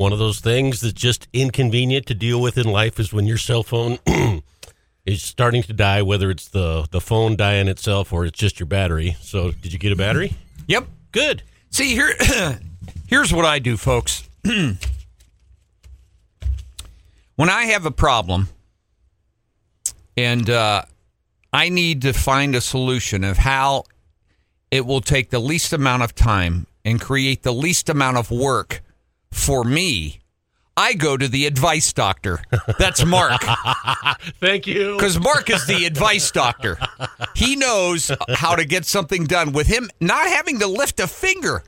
One of those things that's just inconvenient to deal with in life is when your cell phone is starting to die, whether it's the, the phone dying itself or it's just your battery. So, did you get a battery? Yep. Good. See here, here's what I do, folks. when I have a problem and uh, I need to find a solution of how it will take the least amount of time and create the least amount of work for me, I go to the advice doctor. That's Mark. Thank you. Because Mark is the advice doctor. He knows how to get something done with him not having to lift a finger.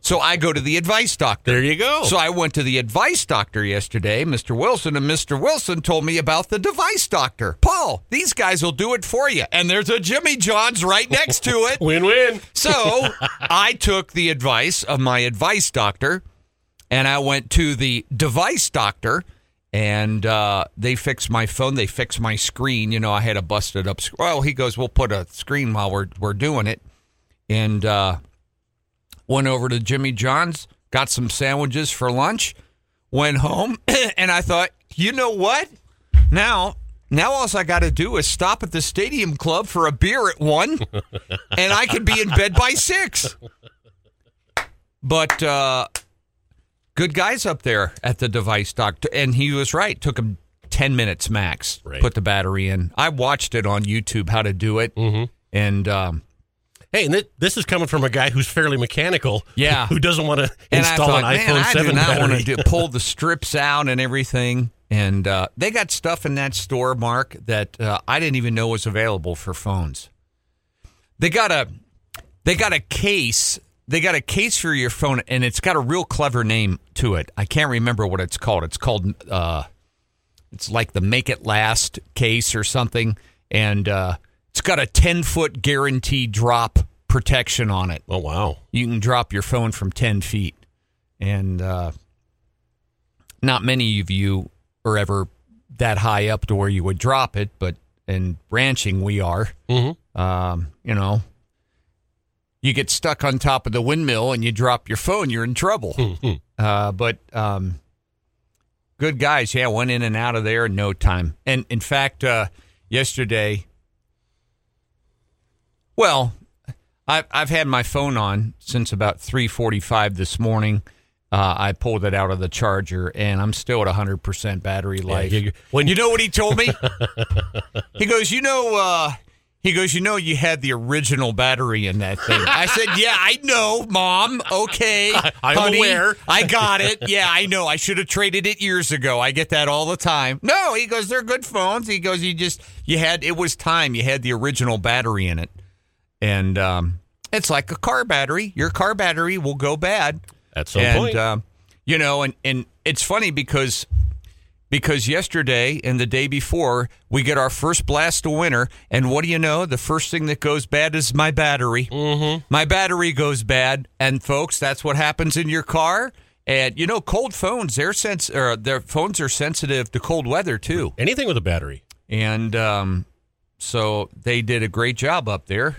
So I go to the advice doctor. There you go. So I went to the advice doctor yesterday, Mr. Wilson, and Mr. Wilson told me about the device doctor. Paul, these guys will do it for you. And there's a Jimmy John's right next to it. Win win. So I took the advice of my advice doctor and I went to the device doctor and uh, they fixed my phone. They fixed my screen. You know, I had a busted up. sc- Well, he goes, "We'll put a screen while we're we're doing it," and uh, went over to Jimmy John's, got some sandwiches for lunch, went home, and I thought, you know what? Now, now all I got to do is stop at the Stadium Club for a beer at one, and I could be in bed by six. But uh, good guys up there at the device doctor, and he was right. Took him ten minutes max. Right. Put the battery in. I watched it on YouTube how to do it, mm-hmm. and um, Hey, and thi- this is coming from a guy who's fairly mechanical. Yeah. Who doesn't want to install thought, an iPhone I 7 do not battery. want to do, pull the strips out and everything. And uh, they got stuff in that store, Mark, that uh, I didn't even know was available for phones. They got a they got a case. They got a case for your phone, and it's got a real clever name to it. I can't remember what it's called. It's called uh, it's like the Make It Last case or something, and uh, it's got a ten foot guaranteed drop protection on it oh, wow. you can drop your phone from 10 feet. And uh, not many of you are ever that high up to where you would drop it, but in ranching, we are. Mm-hmm. Um, you know, you get stuck on top of the windmill and you drop your phone, you're in trouble. uh, but um, good guys, yeah, went in and out of there in no time. And in fact, uh, yesterday, well, I've I've had my phone on since about three forty five this morning. Uh, I pulled it out of the charger, and I'm still at 100 percent battery life. you- when- you know what he told me? he goes, you know, uh, he goes, you know, you had the original battery in that thing. I said, yeah, I know, mom. Okay, I'm honey, aware. I got it. Yeah, I know. I should have traded it years ago. I get that all the time. No, he goes, they're good phones. He goes, you just you had it was time. You had the original battery in it, and um, it's like a car battery. Your car battery will go bad At some and point. um, you know, and and it's funny because because yesterday and the day before we get our first blast of winter, and what do you know? The first thing that goes bad is my battery. Mm-hmm. My battery goes bad, and folks, that's what happens in your car. And you know, cold phones, their sense, or their phones are sensitive to cold weather too. Anything with a battery. And um, so they did a great job up there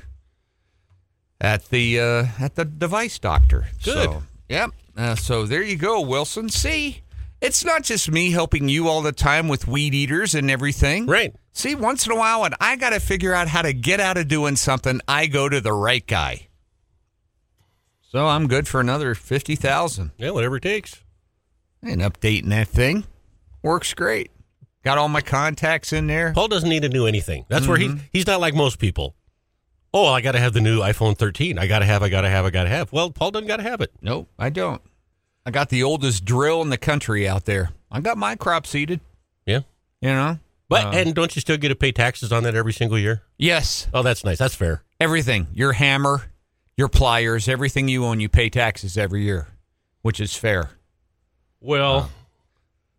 at the uh, at the device doctor. Good. So, yep. Uh, so there you go, Wilson. See, it's not just me helping you all the time with weed eaters and everything. Right. See, once in a while, when I got to figure out how to get out of doing something, I go to the right guy. So I'm good for another fifty thousand. Yeah, whatever it takes. And updating that thing works great. Got all my contacts in there. Paul doesn't need to do anything. That's where Mm-hmm. he he's not like most people. Oh, I got to have the new iPhone 13. I got to have, I got to have, I got to have. Well, Paul doesn't got to have it. Nope, I don't. I got the oldest drill in the country out there. I got my crop seeded. Yeah. You know. But, Uh, and don't you still get to pay taxes on that every single year? yes, Oh, that's nice. That's fair. everything. Your hammer, your pliers, everything you own, you pay taxes every year, which is fair. Well,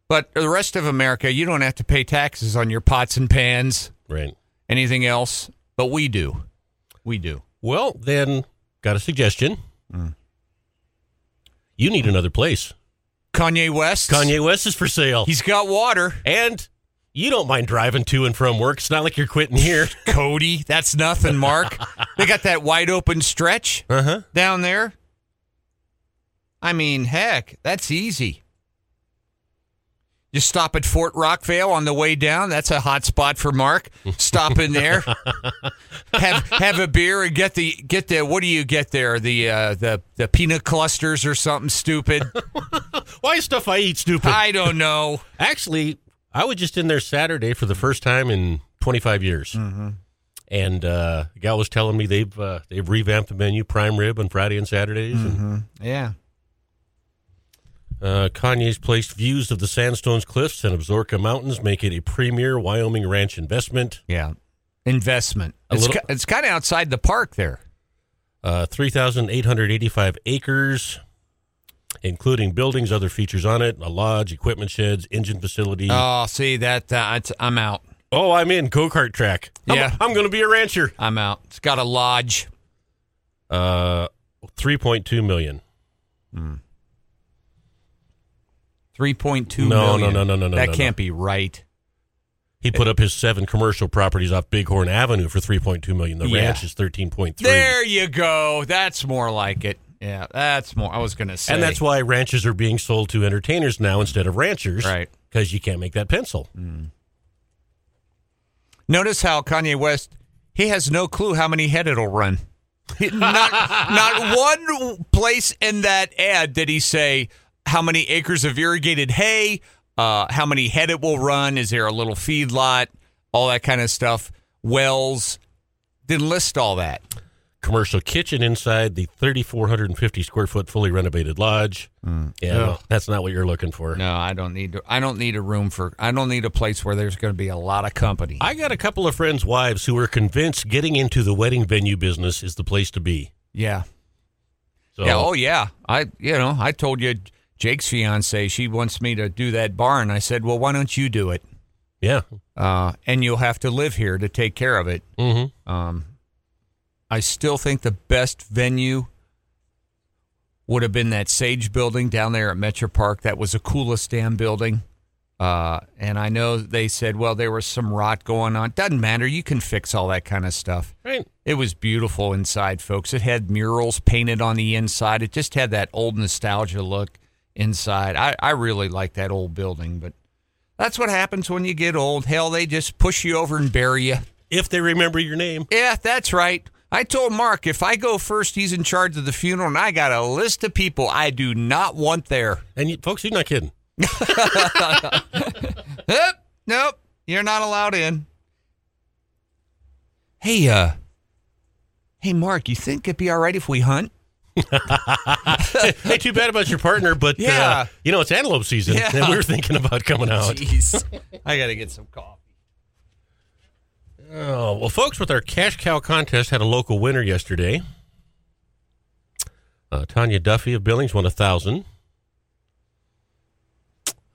But the rest of America, you don't have to pay taxes on your pots and pans, right. anything else. But we do. We do. Well, then, got a suggestion. Mm. You need another place. Kanye West. Kanye West is for sale. He's got water. and you don't mind driving to and from work. It's not like you're quitting here. Cody, that's nothing, Mark. they got that wide open stretch Uh huh. down there. I mean, heck, that's easy. You stop at Fort Rockvale on the way down. That's a hot spot for Mark. Stop in there, have have a beer, and get the get the what do you get there? The uh, the the peanut clusters or something stupid. Why is stuff I eat stupid? I don't know. Actually, I was just in there Saturday for the first time in 25 years. Mm-hmm. And uh, the gal was telling me they've uh, they've revamped the menu, prime rib on Friday and Saturdays. And, Yeah. Uh, Kanye's placed views of the Sandstones Cliffs and Absaroka Mountains make it a premier Wyoming ranch investment. Yeah. Investment. A It's, little- ki- it's kind of outside the park there. Uh, 3,885 acres, including buildings, other features on it, a lodge, equipment sheds, engine facility. Oh, see that? Uh, it's, I'm out. oh, I'm in go kart track. I'm- Yeah. I'm, going to be a rancher. I'm out. It's got a lodge. Uh, 3.2 million. Three point two No, million. no, no, no, no, That no, can't be right. He put up his seven commercial properties off Bighorn Avenue for 3.2 million. The Yeah. ranch is 13.3. There you go. That's more like it. Yeah, that's more. I was going to say. And that's why ranches are being sold to entertainers now instead of ranchers. Right. Because you can't make that pencil. Hmm. Notice how Kanye West he has no clue how many head it'll run. Not not one place in that ad did he say how many acres of irrigated hay, uh, how many head it will run, is there a little feed lot, all that kind of stuff, wells. Didn't list all that. Commercial kitchen inside the 3,450 square foot fully renovated lodge. Yeah, no, that's not what you're looking for. No, I don't need to. I don't need a room for. I don't need a place where there's going to be a lot of company. I got a couple of friends' wives who are convinced getting into the wedding venue business is the place to be. yeah. So, Yeah. Oh, yeah. I, you know, I told you Jake's fiance, she wants me to do that barn. I said, well, why don't you do it? yeah. Uh, and you'll have to live here to take care of it. Mm-hmm. Um, I still think the best venue would have been that Sage building down there at MetraPark. That was the coolest damn building. Uh, and I know they said, well, there was some rot going on. Doesn't matter. You can fix all that kind of stuff. Right. It was beautiful inside, folks. It had murals painted on the inside. It just had that old nostalgia look inside. I, I really like that old building, but that's what happens when you get old. Hell, they just push you over and bury you. If they remember your name. Yeah, that's right. I told Mark if I go first, he's in charge of the funeral, and I got a list of people I do not want there. And you, folks, you're not kidding. Nope, nope, you're not allowed in. Hey, uh, hey, Mark, you think it'd be all right if we hunt? hey, too bad about your partner, but Yeah. uh, you know it's antelope season, Yeah. and we were thinking about coming out. Jeez, I got to get some coffee. Oh well, folks, with our cash cow contest, had a local winner yesterday. Uh, Tanya Duffy of Billings won a thousand.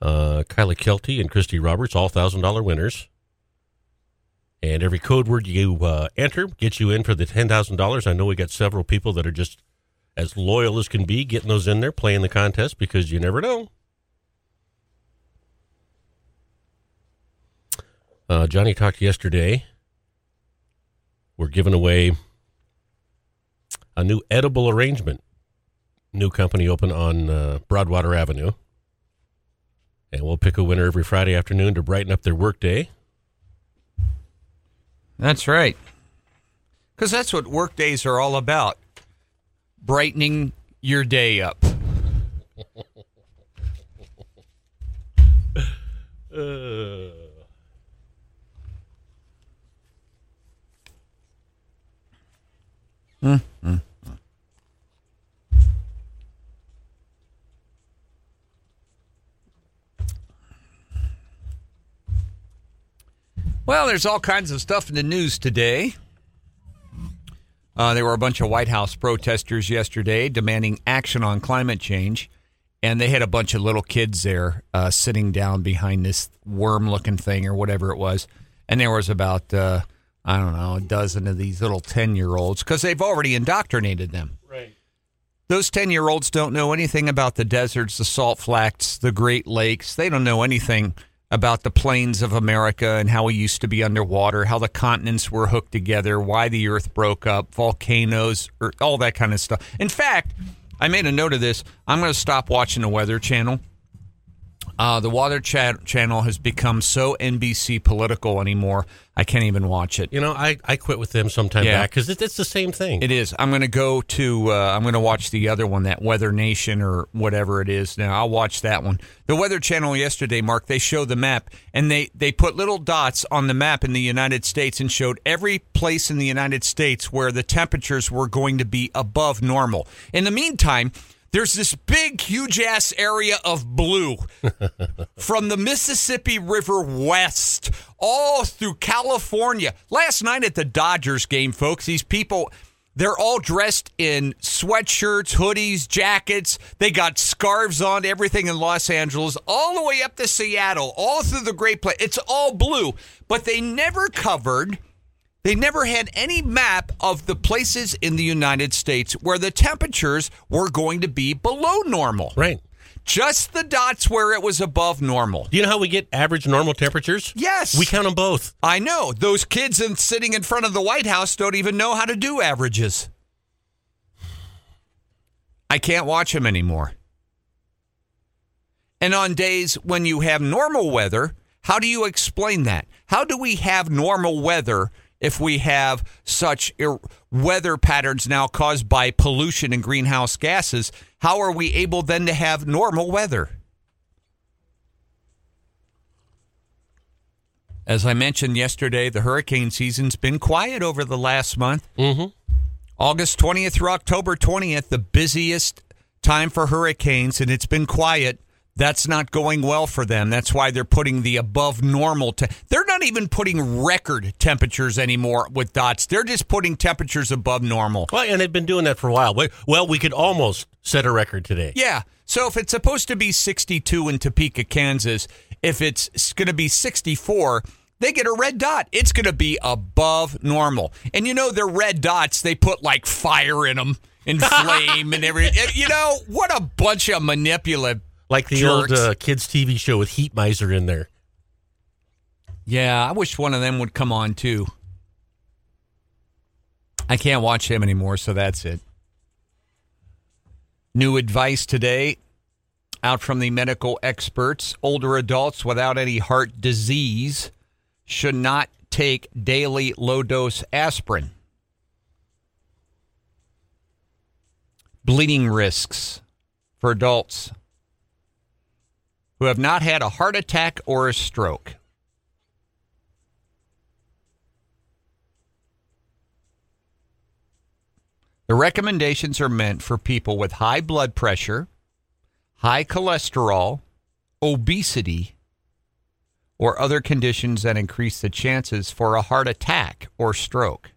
Uh, Kyla Kelty and Christy Roberts, all thousand dollar winners. And every code word you uh, enter gets you in for the ten thousand dollars. I know we got several people that are just as loyal as can be, getting those in there, playing the contest because you never know. Uh, Johnny talked yesterday. We're giving away a new edible arrangement. New company open on uh, Broadwater Avenue. And we'll pick a winner every Friday afternoon to brighten up their workday. That's right. Because that's what workdays are all about brightening your day up. Well, there's all kinds of stuff in the news today. Uh, there were a bunch of White House protesters yesterday demanding action on climate change, and they had a bunch of little kids there uh, sitting down behind this worm-looking thing or whatever it was, and there was about uh, I don't know a dozen of these little ten-year-olds because they've already indoctrinated them. Right. Those 10 year olds don't know anything about the deserts, the salt flats, the Great Lakes. They don't know anything about the plains of America and how we used to be underwater, how the continents were hooked together, why the earth broke up, volcanoes, or all that kind of stuff. In fact, I made a note of this. I'm going to stop watching the Weather Channel. Uh, the Water cha- Channel has become so NBC political anymore. I can't even watch it. You know, I, I quit with them sometime Yeah. back because it, it's the same thing. It is. I'm going to go to. Uh, I'm going to watch the other one, that Weather Nation or whatever it is. Now I'll watch that one. The Weather Channel yesterday, Mark. They showed the map and they they put little dots on the map in the United States and showed every place in the United States where the temperatures were going to be above normal. In the meantime. There's this big, huge ass area of blue from the Mississippi River west all through California. Last night at the Dodgers game, folks, these people. They're all dressed in sweatshirts, hoodies, jackets. They got scarves on, everything in Los Angeles, all the way up to Seattle, all through the Great Plains. It's all blue, but they never covered, they never had any map of the places in the United States where the temperatures were going to be below normal. right. Just the dots where it was above normal. Do you know how we get average normal temperatures? Yes. We count them both. I know. Those kids in, sitting in front of the White House don't even know how to do averages. I can't watch them anymore. And on days when you have normal weather, how do you explain that? How do we have normal weather if we have such ir- weather patterns now caused by pollution and greenhouse gases? How are we able then to have normal weather? As I mentioned yesterday, the hurricane season's been quiet over the last month. Mm-hmm. August 20th through October 20th, the busiest time for hurricanes, and it's been quiet. That's not going well for them. That's why they're putting the above normal. Te- they're not even putting record temperatures anymore with dots. They're just putting temperatures above normal. Well, and they've been doing that for a while. Well- Well, we could almost set a record today. Yeah. So if it's supposed to be 62 in Topeka, Kansas, if it's going to be 64, they get a red dot. It's going to be above normal. And you know, their red dots, they put like fire in them and flame and everything. Eh, you know, what a bunch of manipulative. Like the Jerks. old uh, kids' TV show with Heat Miser in there. Yeah, I wish one of them would come on too. I can't watch him anymore, so that's it. New advice today out from the medical experts older adults without any heart disease should not take daily low dose aspirin. Bleeding risks for adults who have not had a heart attack or a stroke. The recommendations are meant for people with high blood pressure, high cholesterol, obesity, or other conditions that increase the chances for a heart attack or stroke.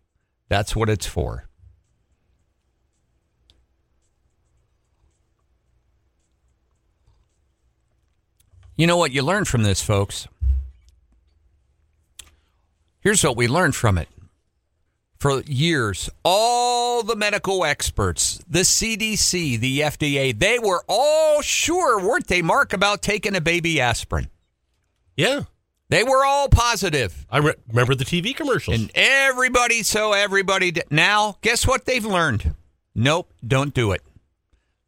That's what it's for. You know what you learn from this, folks? Here's what we learned from it for years, all the medical experts, the CDC, the FDA, they were all sure, weren't they, Mark, about taking a baby aspirin? Yeah. They were all positive. I re- remember the TV commercials. And everybody, so everybody, did. now, guess what they've learned? Nope, don't do it.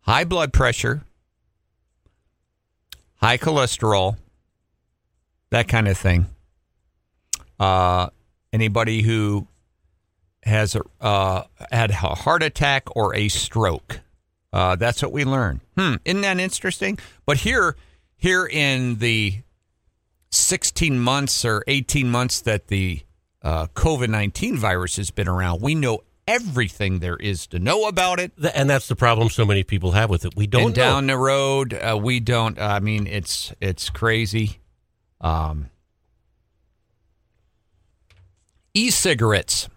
High blood pressure, high cholesterol, that kind of thing. Uh, anybody who has a, uh, had a heart attack or a stroke. Uh, that's what we learn. Hmm, isn't that interesting? But here, here in the 16 months or 18 months that the uh, COVID 19 virus has been around, we know everything there is to know about it. And that's the problem so many people have with it. We don't and know. down the road, uh, we don't. I mean, it's it's crazy. Um, e-cigarettes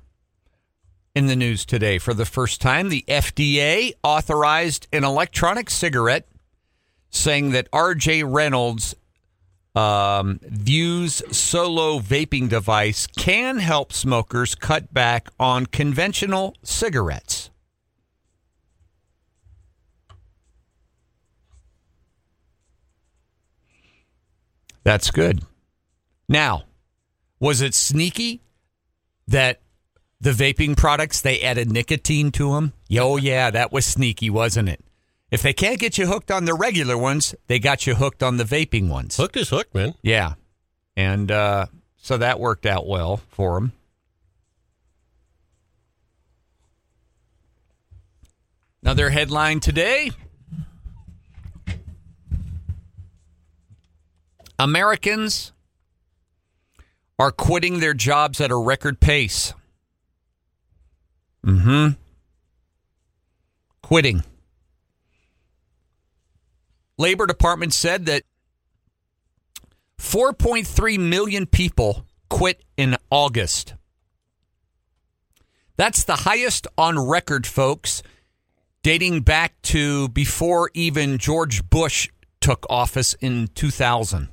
in the news today for the first time. The FDA authorized an electronic cigarette, saying that R.J. Reynolds um, Vuse solo vaping device can help smokers cut back on conventional cigarettes. That's good. Now, was it sneaky that the vaping products they added nicotine to them? Oh yeah, that was sneaky, wasn't it? If they can't get you hooked on the regular ones, they got you hooked on the vaping ones. Hooked is hooked, man. Yeah. And uh, so that worked out well for them. Another headline today Americans are quitting their jobs at a record pace. Mm hmm. Quitting. Labor Department said that 4.3 million people quit in August. That's the highest on record, folks, dating back to before even George Bush took office in 2000.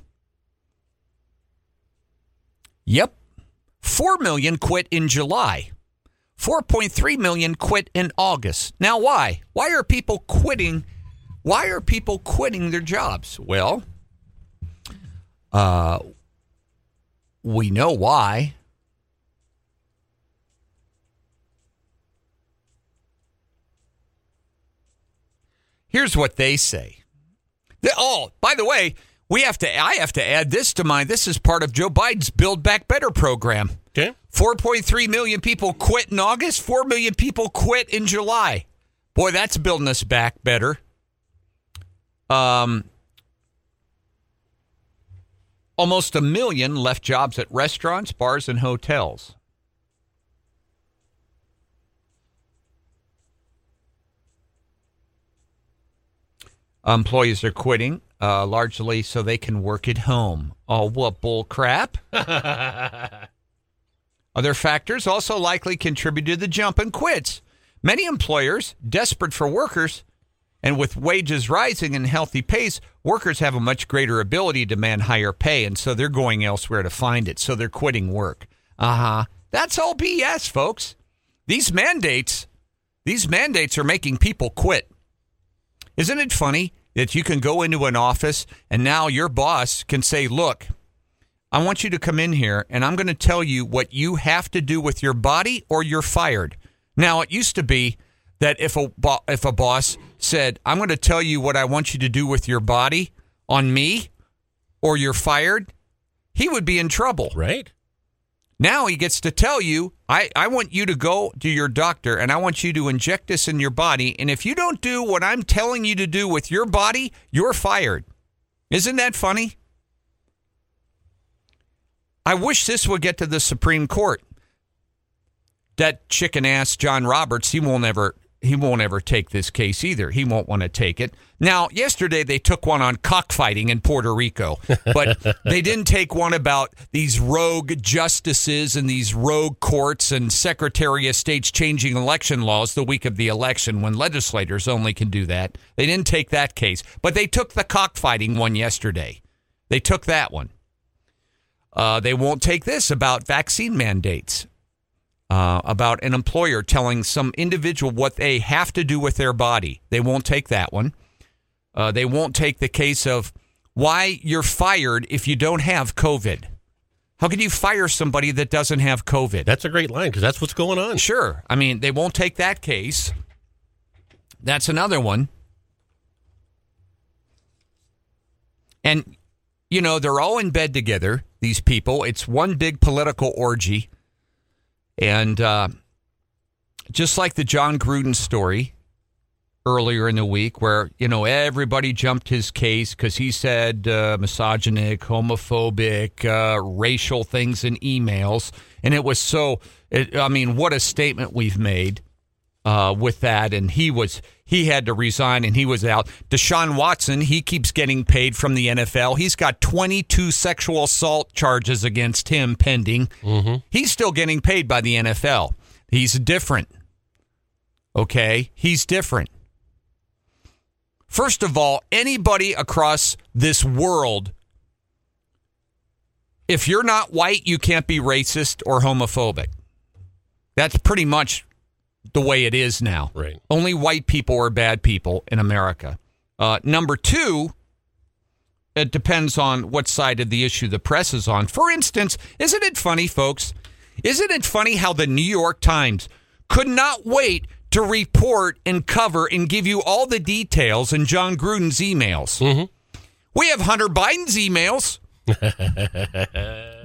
Yep. 4 million quit in July. 4.3 million quit in August. Now why? Why are people quitting? Why are people quitting their jobs? Well, uh we know why. Here's what they say. They, oh, by the way, we have to. I have to add this to mine. This is part of Joe Biden's Build Back Better program. Okay. 4.3 million people quit in August. 4 million people quit in July. Boy, that's building us back better. Um, almost a million left jobs at restaurants, bars, and hotels. Employees are quitting uh, largely so they can work at home. Oh, what bull crap! Other factors also likely contributed to the jump in quits. Many employers, desperate for workers, and with wages rising and healthy pace, workers have a much greater ability to demand higher pay, and so they're going elsewhere to find it. So they're quitting work. Uh huh. That's all BS, folks. These mandates, these mandates are making people quit. Isn't it funny that you can go into an office and now your boss can say, "Look, I want you to come in here and I'm going to tell you what you have to do with your body or you're fired." Now, it used to be that if a bo- if a boss said, "I'm going to tell you what I want you to do with your body on me or you're fired," he would be in trouble. Right. Now he gets to tell you, I, I want you to go to your doctor and I want you to inject this in your body. And if you don't do what I'm telling you to do with your body, you're fired. Isn't that funny? I wish this would get to the Supreme Court. That chicken ass John Roberts, he won't ever he won't ever take this case either. He won't want to take it. Now, yesterday they took one on cockfighting in Puerto Rico, but they didn't take one about these rogue justices and these rogue courts and Secretary of State's changing election laws the week of the election when legislators only can do that. They didn't take that case, but they took the cockfighting one yesterday. They took that one. Uh, they won't take this about vaccine mandates uh, about an employer telling some individual what they have to do with their body. They won't take that one. Uh, they won't take the case of why you're fired if you don't have COVID. How can you fire somebody that doesn't have COVID? That's a great line because that's what's going on. Sure. I mean, they won't take that case. That's another one. And, you know, they're all in bed together, these people. It's one big political orgy. And uh, just like the Jon Gruden story earlier in the week, where, you know, everybody jumped his case because he said uh, misogynic, homophobic, uh, racial things in emails. And it was so, it, I mean, what a statement we've made uh, with that. And he was, he had to resign and he was out. Deshaun Watson, he keeps getting paid from the NFL. He's got 22 sexual assault charges against him pending. He's still getting paid by the NFL. He's different. Okay? He's different. First of all, anybody across this world, if you're not white, you can't be racist or homophobic. That's pretty much the way it is now. Right. Only white people are bad people in America. Uh, number two, it depends on what side of the issue the press is on. For instance, isn't it funny, folks? Isn't it funny how the New York Times could not wait to report and cover and give you all the details in Jon Gruden's emails. Mm-hmm. We have Hunter Biden's emails.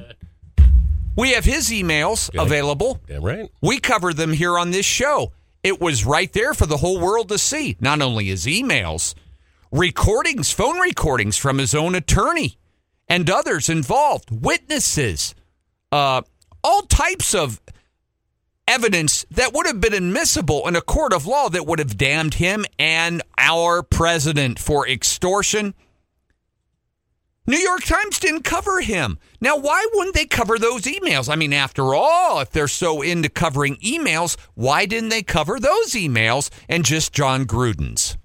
we have his emails available. Damn right. We cover them here on this show. It was right there for the whole world to see. Not only his emails, recordings, phone recordings from his own attorney and others involved, witnesses, uh, all types of evidence that would have been admissible in a court of law that would have damned him and our president for extortion. New York Times didn't cover him. Now, why wouldn't they cover those emails? I mean, after all, if they're so into covering emails, why didn't they cover those emails and just Jon Gruden's?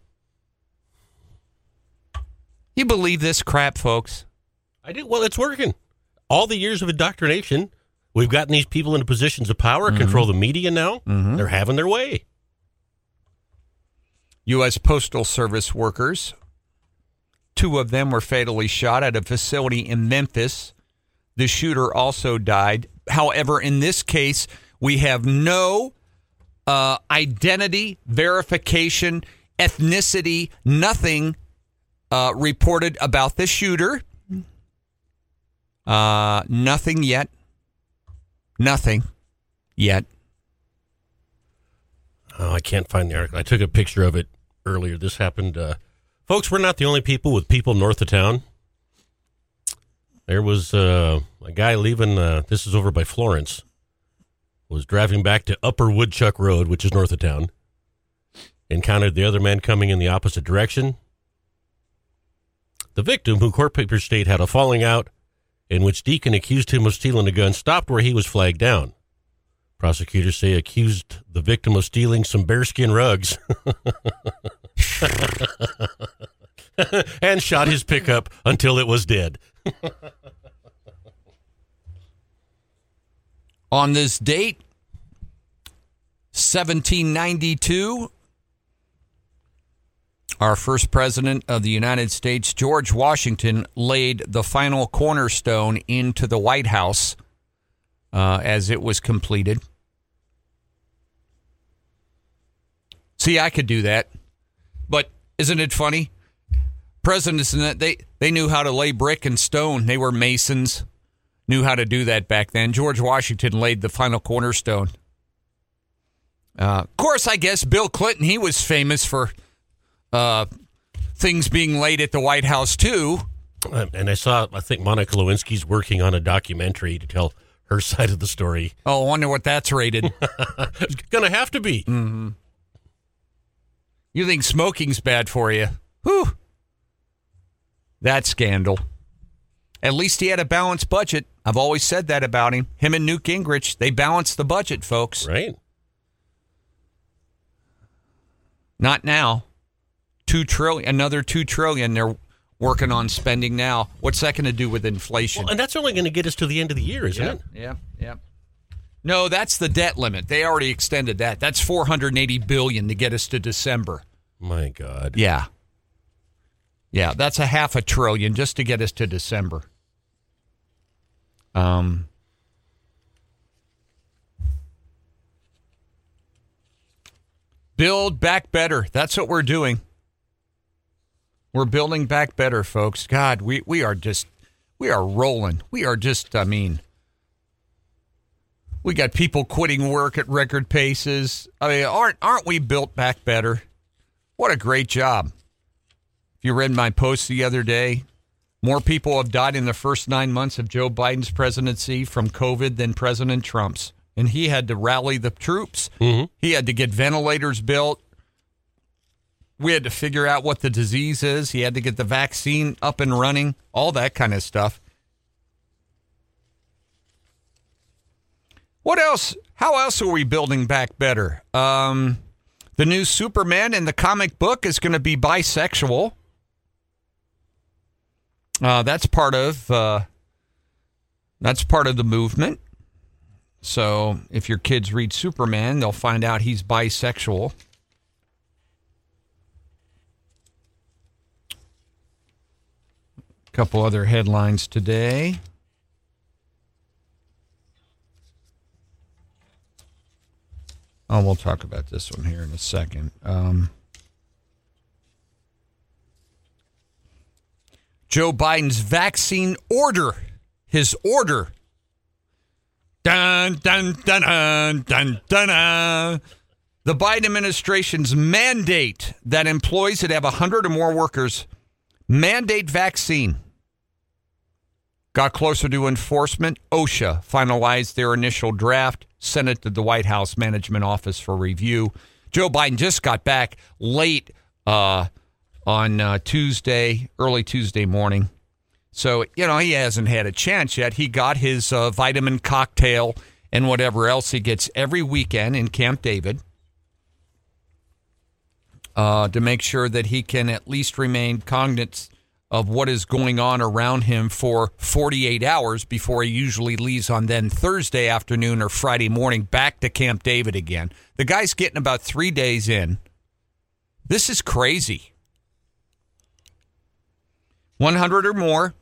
You believe this crap, folks? I do. Well, it's working. All the years of indoctrination, we've gotten these people into positions of power, mm-hmm. control the media now. Mm-hmm. They're having their way. U.S. Postal Service workers. Two of them were fatally shot at a facility in Memphis. The shooter also died. However, in this case, we have no uh, identity verification, ethnicity, nothing uh, reported about the shooter. Uh, nothing yet. Nothing yet. Oh, I can't find the article. I took a picture of it earlier. This happened. Uh, folks, we're not the only people with people north of town. There was uh, a guy leaving. Uh, this is over by Florence. Was driving back to Upper Woodchuck Road, which is north of town. Encountered the other man coming in the opposite direction. The victim, who court papers state had a falling out, in which Deacon accused him of stealing a gun, stopped where he was flagged down. Prosecutors say accused the victim of stealing some bearskin rugs and shot his pickup until it was dead. On this date, 1792, our first president of the United States, George Washington, laid the final cornerstone into the White House uh, as it was completed. See, I could do that. But isn't it funny? Presidents they they knew how to lay brick and stone. They were masons, knew how to do that back then. George Washington laid the final cornerstone. Uh, of course, I guess Bill Clinton he was famous for uh, things being laid at the White House too. Um, and I saw, I think Monica Lewinsky's working on a documentary to tell her side of the story. Oh, I wonder what that's rated. It's going to have to be. you think smoking's bad for you? Whew. That scandal. At least he had a balanced budget. I've always said that about him. Him and Newt Gingrich, they balance the budget, folks. Right? Not now. Two trillion, another two trillion. They're working on spending now. What's that going to do with inflation? Well, and that's only going to get us to the end of the year, isn't yeah, it? yeah, yeah. No, that's the debt limit. They already extended that. That's 480 billion to get us to December. My God. Yeah. Yeah, that's a half a trillion just to get us to December. Um Build back better. That's what we're doing. We're building back better, folks. God, we, we are just we are rolling. We are just I mean we got people quitting work at record paces. I mean, aren't aren't we built back better? What a great job. If you read my post the other day, more people have died in the first nine months of Joe Biden's presidency from COVID than President Trump's. And he had to rally the troops. He had to get ventilators built. We had to figure out what the disease is. He had to get the vaccine up and running, all that kind of stuff. What else? How else are we building back better? Um, the new Superman in the comic book is going to be bisexual. Uh, that's part of uh, that's part of the movement. So if your kids read Superman, they'll find out he's bisexual. A couple other headlines today. Oh, we'll talk about this one here in a second. Um, Joe Biden's vaccine order, his order. Dun, dun, dun, dun, dun, dun, dun. The Biden administration's mandate that employees that have 100 or more workers mandate vaccine got closer to enforcement. OSHA finalized their initial draft, sent it to the White House Management Office for review. Joe Biden just got back late uh, on uh, Tuesday, early Tuesday morning. So, you know, he hasn't had a chance yet. He got his uh, vitamin cocktail and whatever else he gets every weekend in Camp David uh, to make sure that he can at least remain cognizant of what is going on around him for 48 hours before he usually leaves on then Thursday afternoon or Friday morning back to Camp David again. The guy's getting about three days in. This is crazy. 100 or more.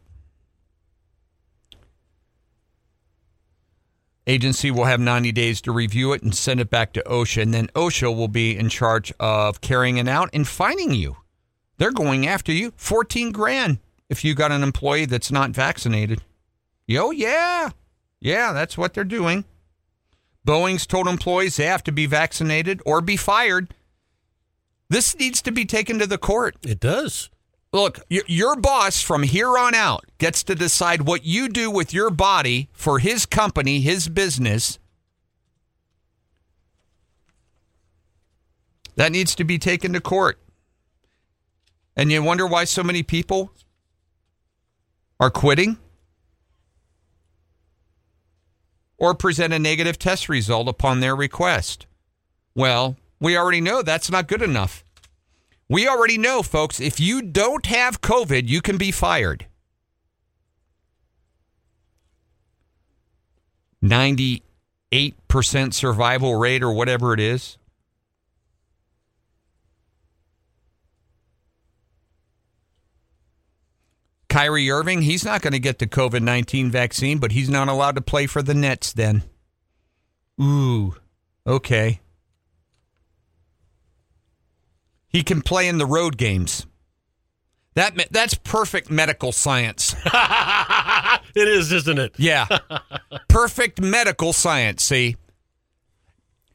Agency will have 90 days to review it and send it back to OSHA. And then OSHA will be in charge of carrying it out and fining you. They're going after you 14 grand if you got an employee that's not vaccinated. Yo, yeah. Yeah, that's what they're doing. Boeing's told employees they have to be vaccinated or be fired. This needs to be taken to the court. It does. Look, your boss from here on out gets to decide what you do with your body for his company, his business. That needs to be taken to court. And you wonder why so many people are quitting or present a negative test result upon their request. Well, we already know that's not good enough. We already know, folks, if you don't have COVID, you can be fired. 98% survival rate or whatever it is. Kyrie Irving, he's not going to get the COVID 19 vaccine, but he's not allowed to play for the Nets then. Ooh, okay. He can play in the road games. That that's perfect medical science. it is, isn't it? Yeah. perfect medical science, see?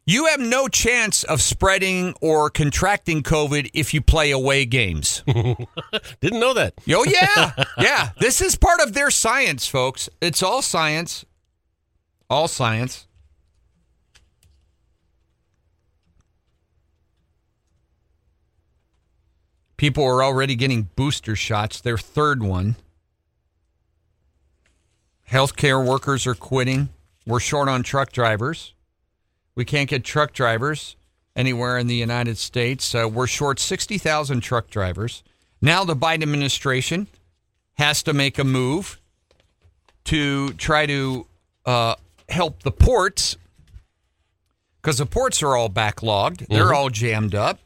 You have no chance of spreading or contracting COVID if you play away games. Didn't know that. Oh, yeah. Yeah. This is part of their science, folks. It's all science. All science. People are already getting booster shots, their third one. Healthcare workers are quitting. We're short on truck drivers. We can't get truck drivers anywhere in the United States. Uh, we're short 60,000 truck drivers. Now the Biden administration has to make a move to try to uh, help the ports because the ports are all backlogged. They're mm-hmm. all jammed up.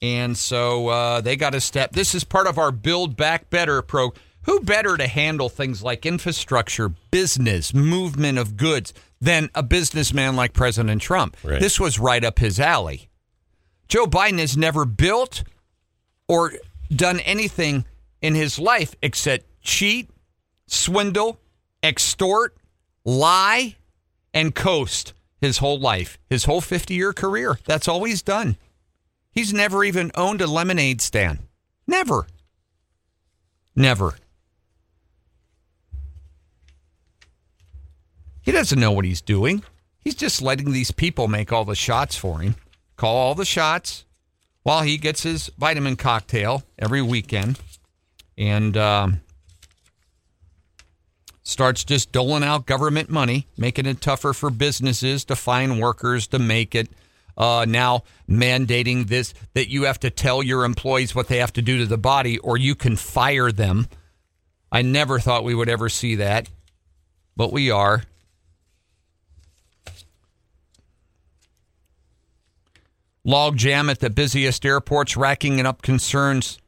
And so uh, they got to step. This is part of our Build Back Better program. Who better to handle things like infrastructure, business, movement of goods? than a businessman like President Trump. Right. This was right up his alley. Joe Biden has never built or done anything in his life except cheat, swindle, extort, lie, and coast his whole life, his whole 50 year career. That's all he's done. He's never even owned a lemonade stand. Never. Never. He doesn't know what he's doing. He's just letting these people make all the shots for him, call all the shots while he gets his vitamin cocktail every weekend and um, starts just doling out government money, making it tougher for businesses to find workers to make it. Uh, now mandating this that you have to tell your employees what they have to do to the body or you can fire them. I never thought we would ever see that, but we are. Log jam at the busiest airports, racking up concerns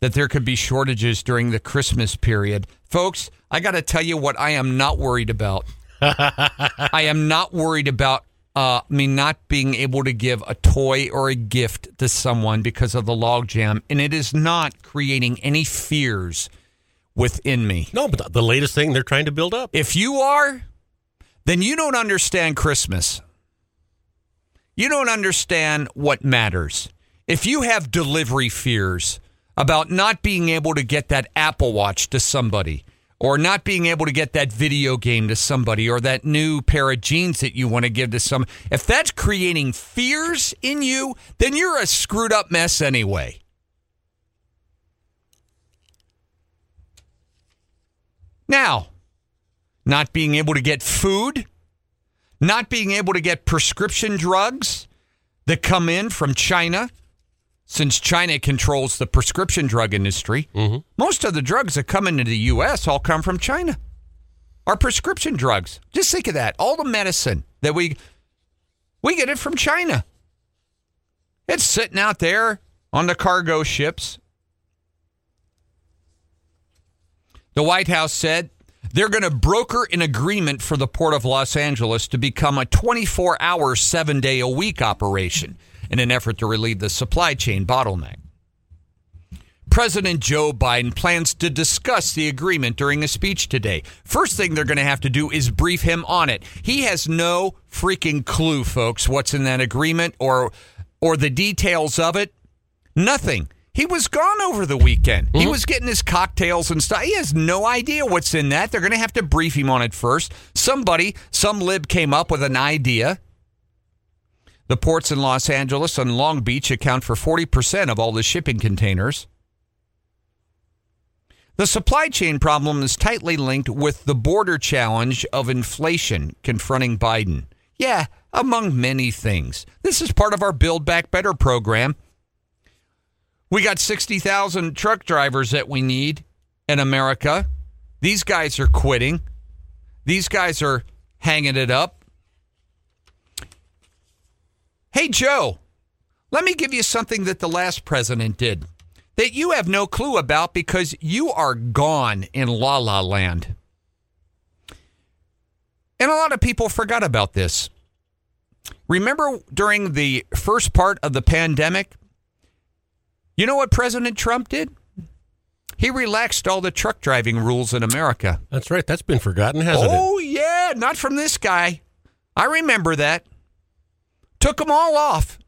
that there could be shortages during the Christmas period. Folks, I got to tell you what I am not worried about. I am not worried about uh, mean, not being able to give a toy or a gift to someone because of the logjam, and it is not creating any fears within me. No, but the latest thing they're trying to build up. If you are, then you don't understand Christmas. You don't understand what matters. If you have delivery fears about not being able to get that Apple Watch to somebody, or not being able to get that video game to somebody, or that new pair of jeans that you want to give to some, if that's creating fears in you, then you're a screwed up mess anyway. Now, not being able to get food, not being able to get prescription drugs that come in from China, since China controls the prescription drug industry. Mm-hmm. Most of the drugs that come into the U.S. all come from China. Our prescription drugs. Just think of that. All the medicine that we we get it from China. It's sitting out there on the cargo ships. The White House said they're going to broker an agreement for the Port of Los Angeles to become a 24 hour, seven day a week operation in an effort to relieve the supply chain bottleneck. President Joe Biden plans to discuss the agreement during a speech today. First thing they're going to have to do is brief him on it. He has no freaking clue, folks, what's in that agreement or or the details of it. Nothing. He was gone over the weekend. He mm-hmm. was getting his cocktails and stuff. He has no idea what's in that. They're going to have to brief him on it first. Somebody, some lib came up with an idea. The ports in Los Angeles and Long Beach account for 40% of all the shipping containers. The supply chain problem is tightly linked with the border challenge of inflation confronting Biden. Yeah, among many things. This is part of our Build Back Better program. We got 60,000 truck drivers that we need in America. These guys are quitting. These guys are hanging it up. Hey, Joe, let me give you something that the last president did that you have no clue about because you are gone in La La Land. And a lot of people forgot about this. Remember during the first part of the pandemic? You know what President Trump did? He relaxed all the truck driving rules in America. That's right. That's been forgotten, hasn't it? Oh, yeah, not from this guy. I remember that. Took them all off.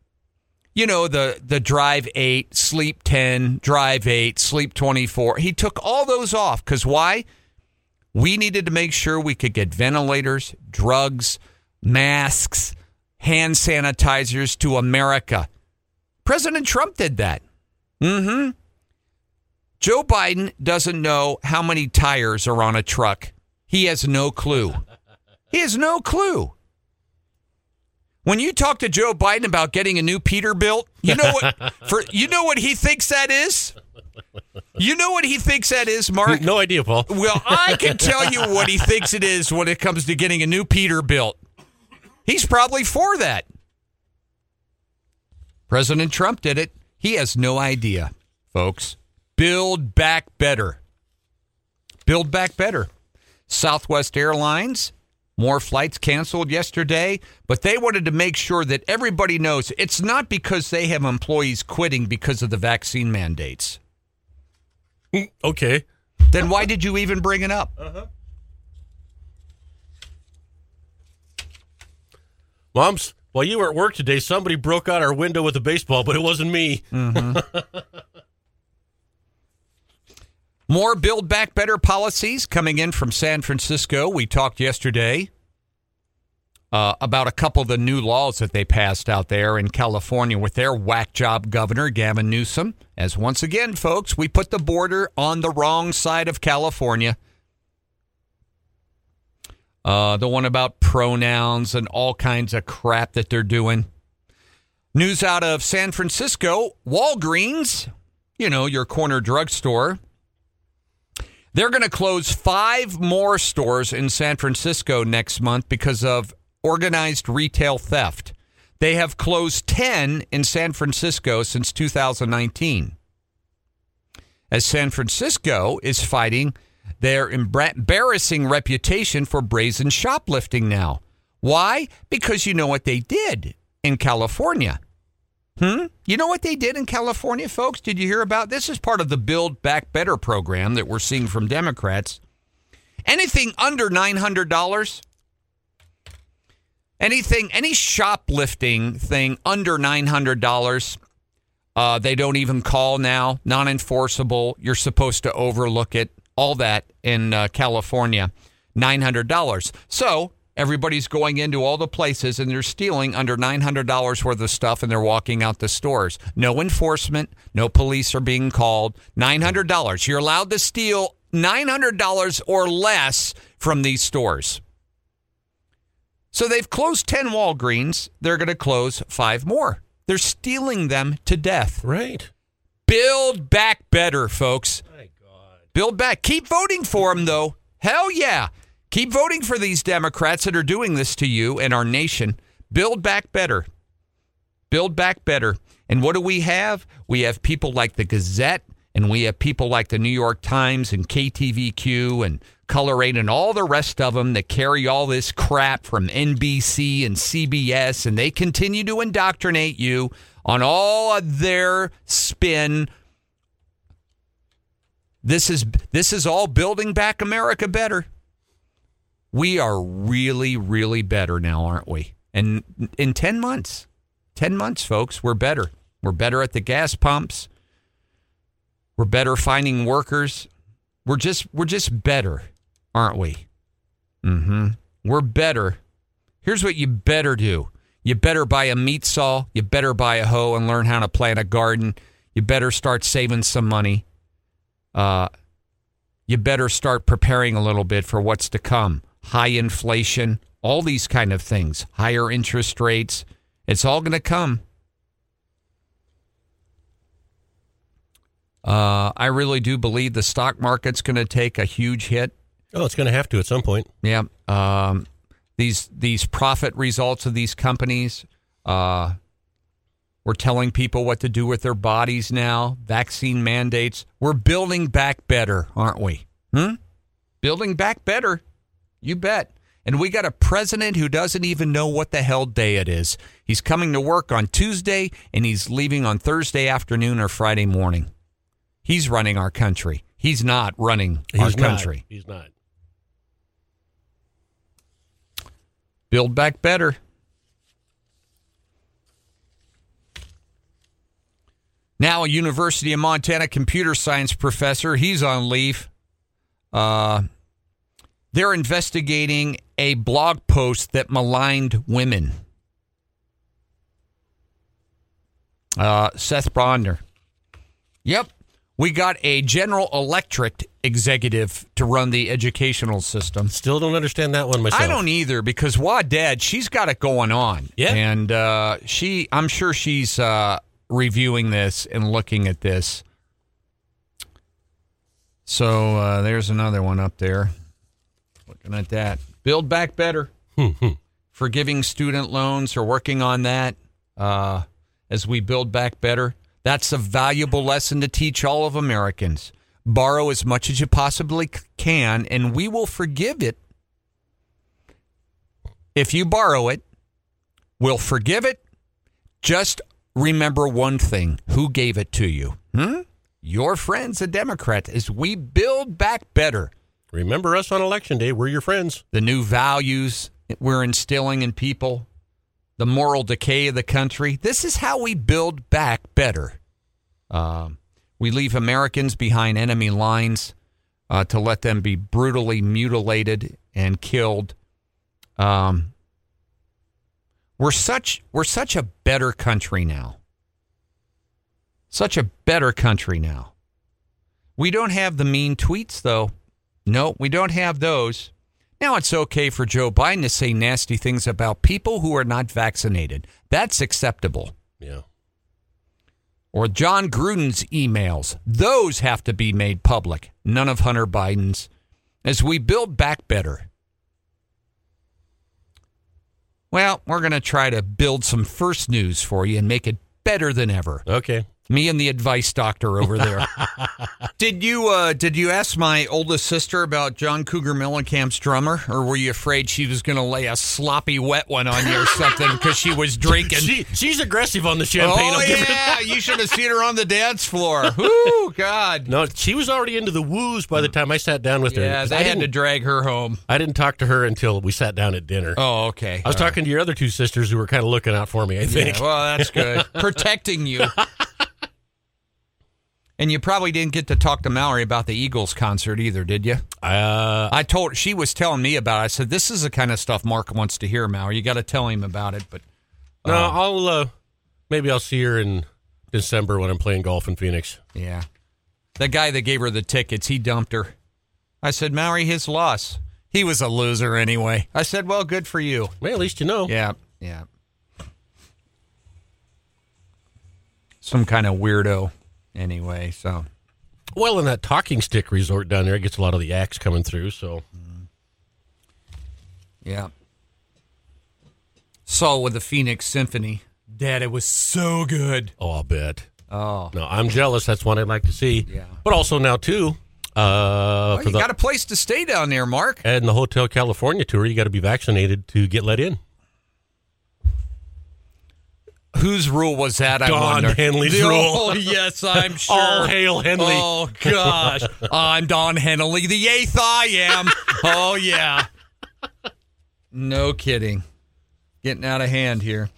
You know, the, the drive eight, sleep 10, drive eight, sleep 24. He took all those off because why? We needed to make sure we could get ventilators, drugs, masks, hand sanitizers to America. President Trump did that. Mm hmm. Joe Biden doesn't know how many tires are on a truck. He has no clue. He has no clue. When you talk to Joe Biden about getting a new Peterbilt, you know what for you know what he thinks that is? You know what he thinks that is, Mark? No idea, Paul. Well, I can tell you what he thinks it is when it comes to getting a new Peterbilt. He's probably for that. President Trump did it. He has no idea, folks. Build back better. Build back better. Southwest Airlines, more flights canceled yesterday, but they wanted to make sure that everybody knows it's not because they have employees quitting because of the vaccine mandates. Okay. Then why did you even bring it up? Uh-huh. Moms, while you were at work today, somebody broke out our window with a baseball, but it wasn't me. More Build Back Better policies coming in from San Francisco. We talked yesterday uh, about a couple of the new laws that they passed out there in California with their whack job governor, Gavin Newsom. As once again, folks, we put the border on the wrong side of California. Uh, the one about pronouns and all kinds of crap that they're doing. News out of San Francisco Walgreens, you know, your corner drugstore. They're going to close five more stores in San Francisco next month because of organized retail theft. They have closed 10 in San Francisco since 2019. As San Francisco is fighting their embarrassing reputation for brazen shoplifting now. Why? Because you know what they did in California. Hmm? You know what they did in California, folks? Did you hear about this? Is part of the Build Back Better program that we're seeing from Democrats. Anything under $900, anything, any shoplifting thing under $900, uh, they don't even call now, non enforceable. You're supposed to overlook it, all that in uh, California, $900. So everybody's going into all the places and they're stealing under $900 worth of stuff and they're walking out the stores. No enforcement, no police are being called. $900. You're allowed to steal $900 or less from these stores. So they've closed 10 Walgreens. They're going to close five more. They're stealing them to death. Right. Build back better, folks. My God. Build back. Keep voting for them, though. Hell yeah. Keep voting for these Democrats that are doing this to you and our nation. Build back better. Build back better. And what do we have? We have people like the Gazette, and we have people like the New York Times and KTVQ and KULR 8 and all the rest of them that carry all this crap from NBC and CBS, and they continue to indoctrinate you on all of their spin. This is this is all building back America better. We are really, really better now, aren't we? And in 10 months, 10 months, folks, we're better. We're better at the gas pumps. We're better finding workers. We're just we're just better, aren't we? Mm-hmm. We're better. Here's what you better do. You better buy a meat saw. You better buy a hoe and learn how to plant a garden. You better start saving some money. Uh, you better start preparing a little bit for what's to come. High inflation, all these kind of things, higher interest rates. It's all going to come. Uh, I really do believe the stock market's going to take a huge hit. Oh, it's going to have to at some point. Yeah. Um, these these profit results of these companies. Uh, we're telling people what to do with their bodies now. Vaccine mandates. We're building back better, aren't we? Hmm? Building back better. You bet. And we got a president who doesn't even know what the hell day it is. He's coming to work on Tuesday and he's leaving on Thursday afternoon or Friday morning. He's running our country. He's not running our not. country. He's not. Build back better. Now, a University of Montana computer science professor, he's on leave. Uh, they're investigating a blog post that maligned women. Uh, Seth Bodnar. Yep. We got a General Electric executive to run the educational system. Still don't understand that one myself. I don't either because Wadad, she's got it going on. Yeah. And uh, she, I'm sure she's uh, reviewing this and looking at this. So uh, there's another one up there. Looking at that. Build back better. Forgiving student loans or working on that uh, as we build back better. That's a valuable lesson to teach all of Americans. Borrow as much as you possibly can, and we will forgive it. If you borrow it, we'll forgive it. Just remember one thing who gave it to you? Hmm? Your friends, the Democrats, as we build back better Remember us on election day. We're your friends. the new values we're instilling in people, the moral decay of the country. This is how we build back better. Um, we leave Americans behind enemy lines uh, to let them be brutally mutilated and killed. Um, we're such we're such a better country now. Such a better country now. We don't have the mean tweets though. No, we don't have those. Now it's okay for Joe Biden to say nasty things about people who are not vaccinated. That's acceptable. Yeah. Or Jon Gruden's emails. Those have to be made public. None of Hunter Biden's. As we build back better. Well, we're going to try to build some first news for you and make it better than ever. Okay. Me and the advice doctor over there. did you uh, did you ask my oldest sister about John Cougar Mellencamp's drummer, or were you afraid she was going to lay a sloppy wet one on you or something because she was drinking? She, she's aggressive on the champagne. oh I'll yeah, you should have seen her on the dance floor. Ooh, God. No, she was already into the woos by the time I sat down with her. Yeah, 'Cause they I had to drag her home. I didn't talk to her until we sat down at dinner. Oh, okay. I was talking to your other two sisters who were kind of looking out for me, I Yeah, think. well, that's good. Protecting you. And you probably didn't get to talk to Mallory about the Eagles concert either, did you? Uh, I told she was telling me about it. I said, This is the kind of stuff Mark wants to hear, Mallory. You got to tell him about it. But no, I'll uh, maybe I'll see her in December when I'm playing golf in Phoenix. yeah. The guy that gave her the tickets, he dumped her. I said, Mallory, his loss. He was a loser anyway. I said, Well, good for you. Well, at least you know. Yeah, yeah. Some kind of weirdo anyway, so. Well, in that talking stick resort down there, it gets a lot of the acts coming through. So Yeah. Saw with the Phoenix Symphony. Dad, it was so good. oh, I'll bet. Oh. No, I'm jealous. That's one I'd like to see. Yeah. But also now too, uh, Well, you the got a place to stay down there, Mark. and the Hotel California tour, you got to be vaccinated to get let in. Whose rule was that? I Don wonder. Henley's Oh, rule. Oh, yes, I'm sure. All hail Henley. Oh gosh, I'm Don Henley, the eighth I am. Oh yeah. No kidding. Getting out of hand here.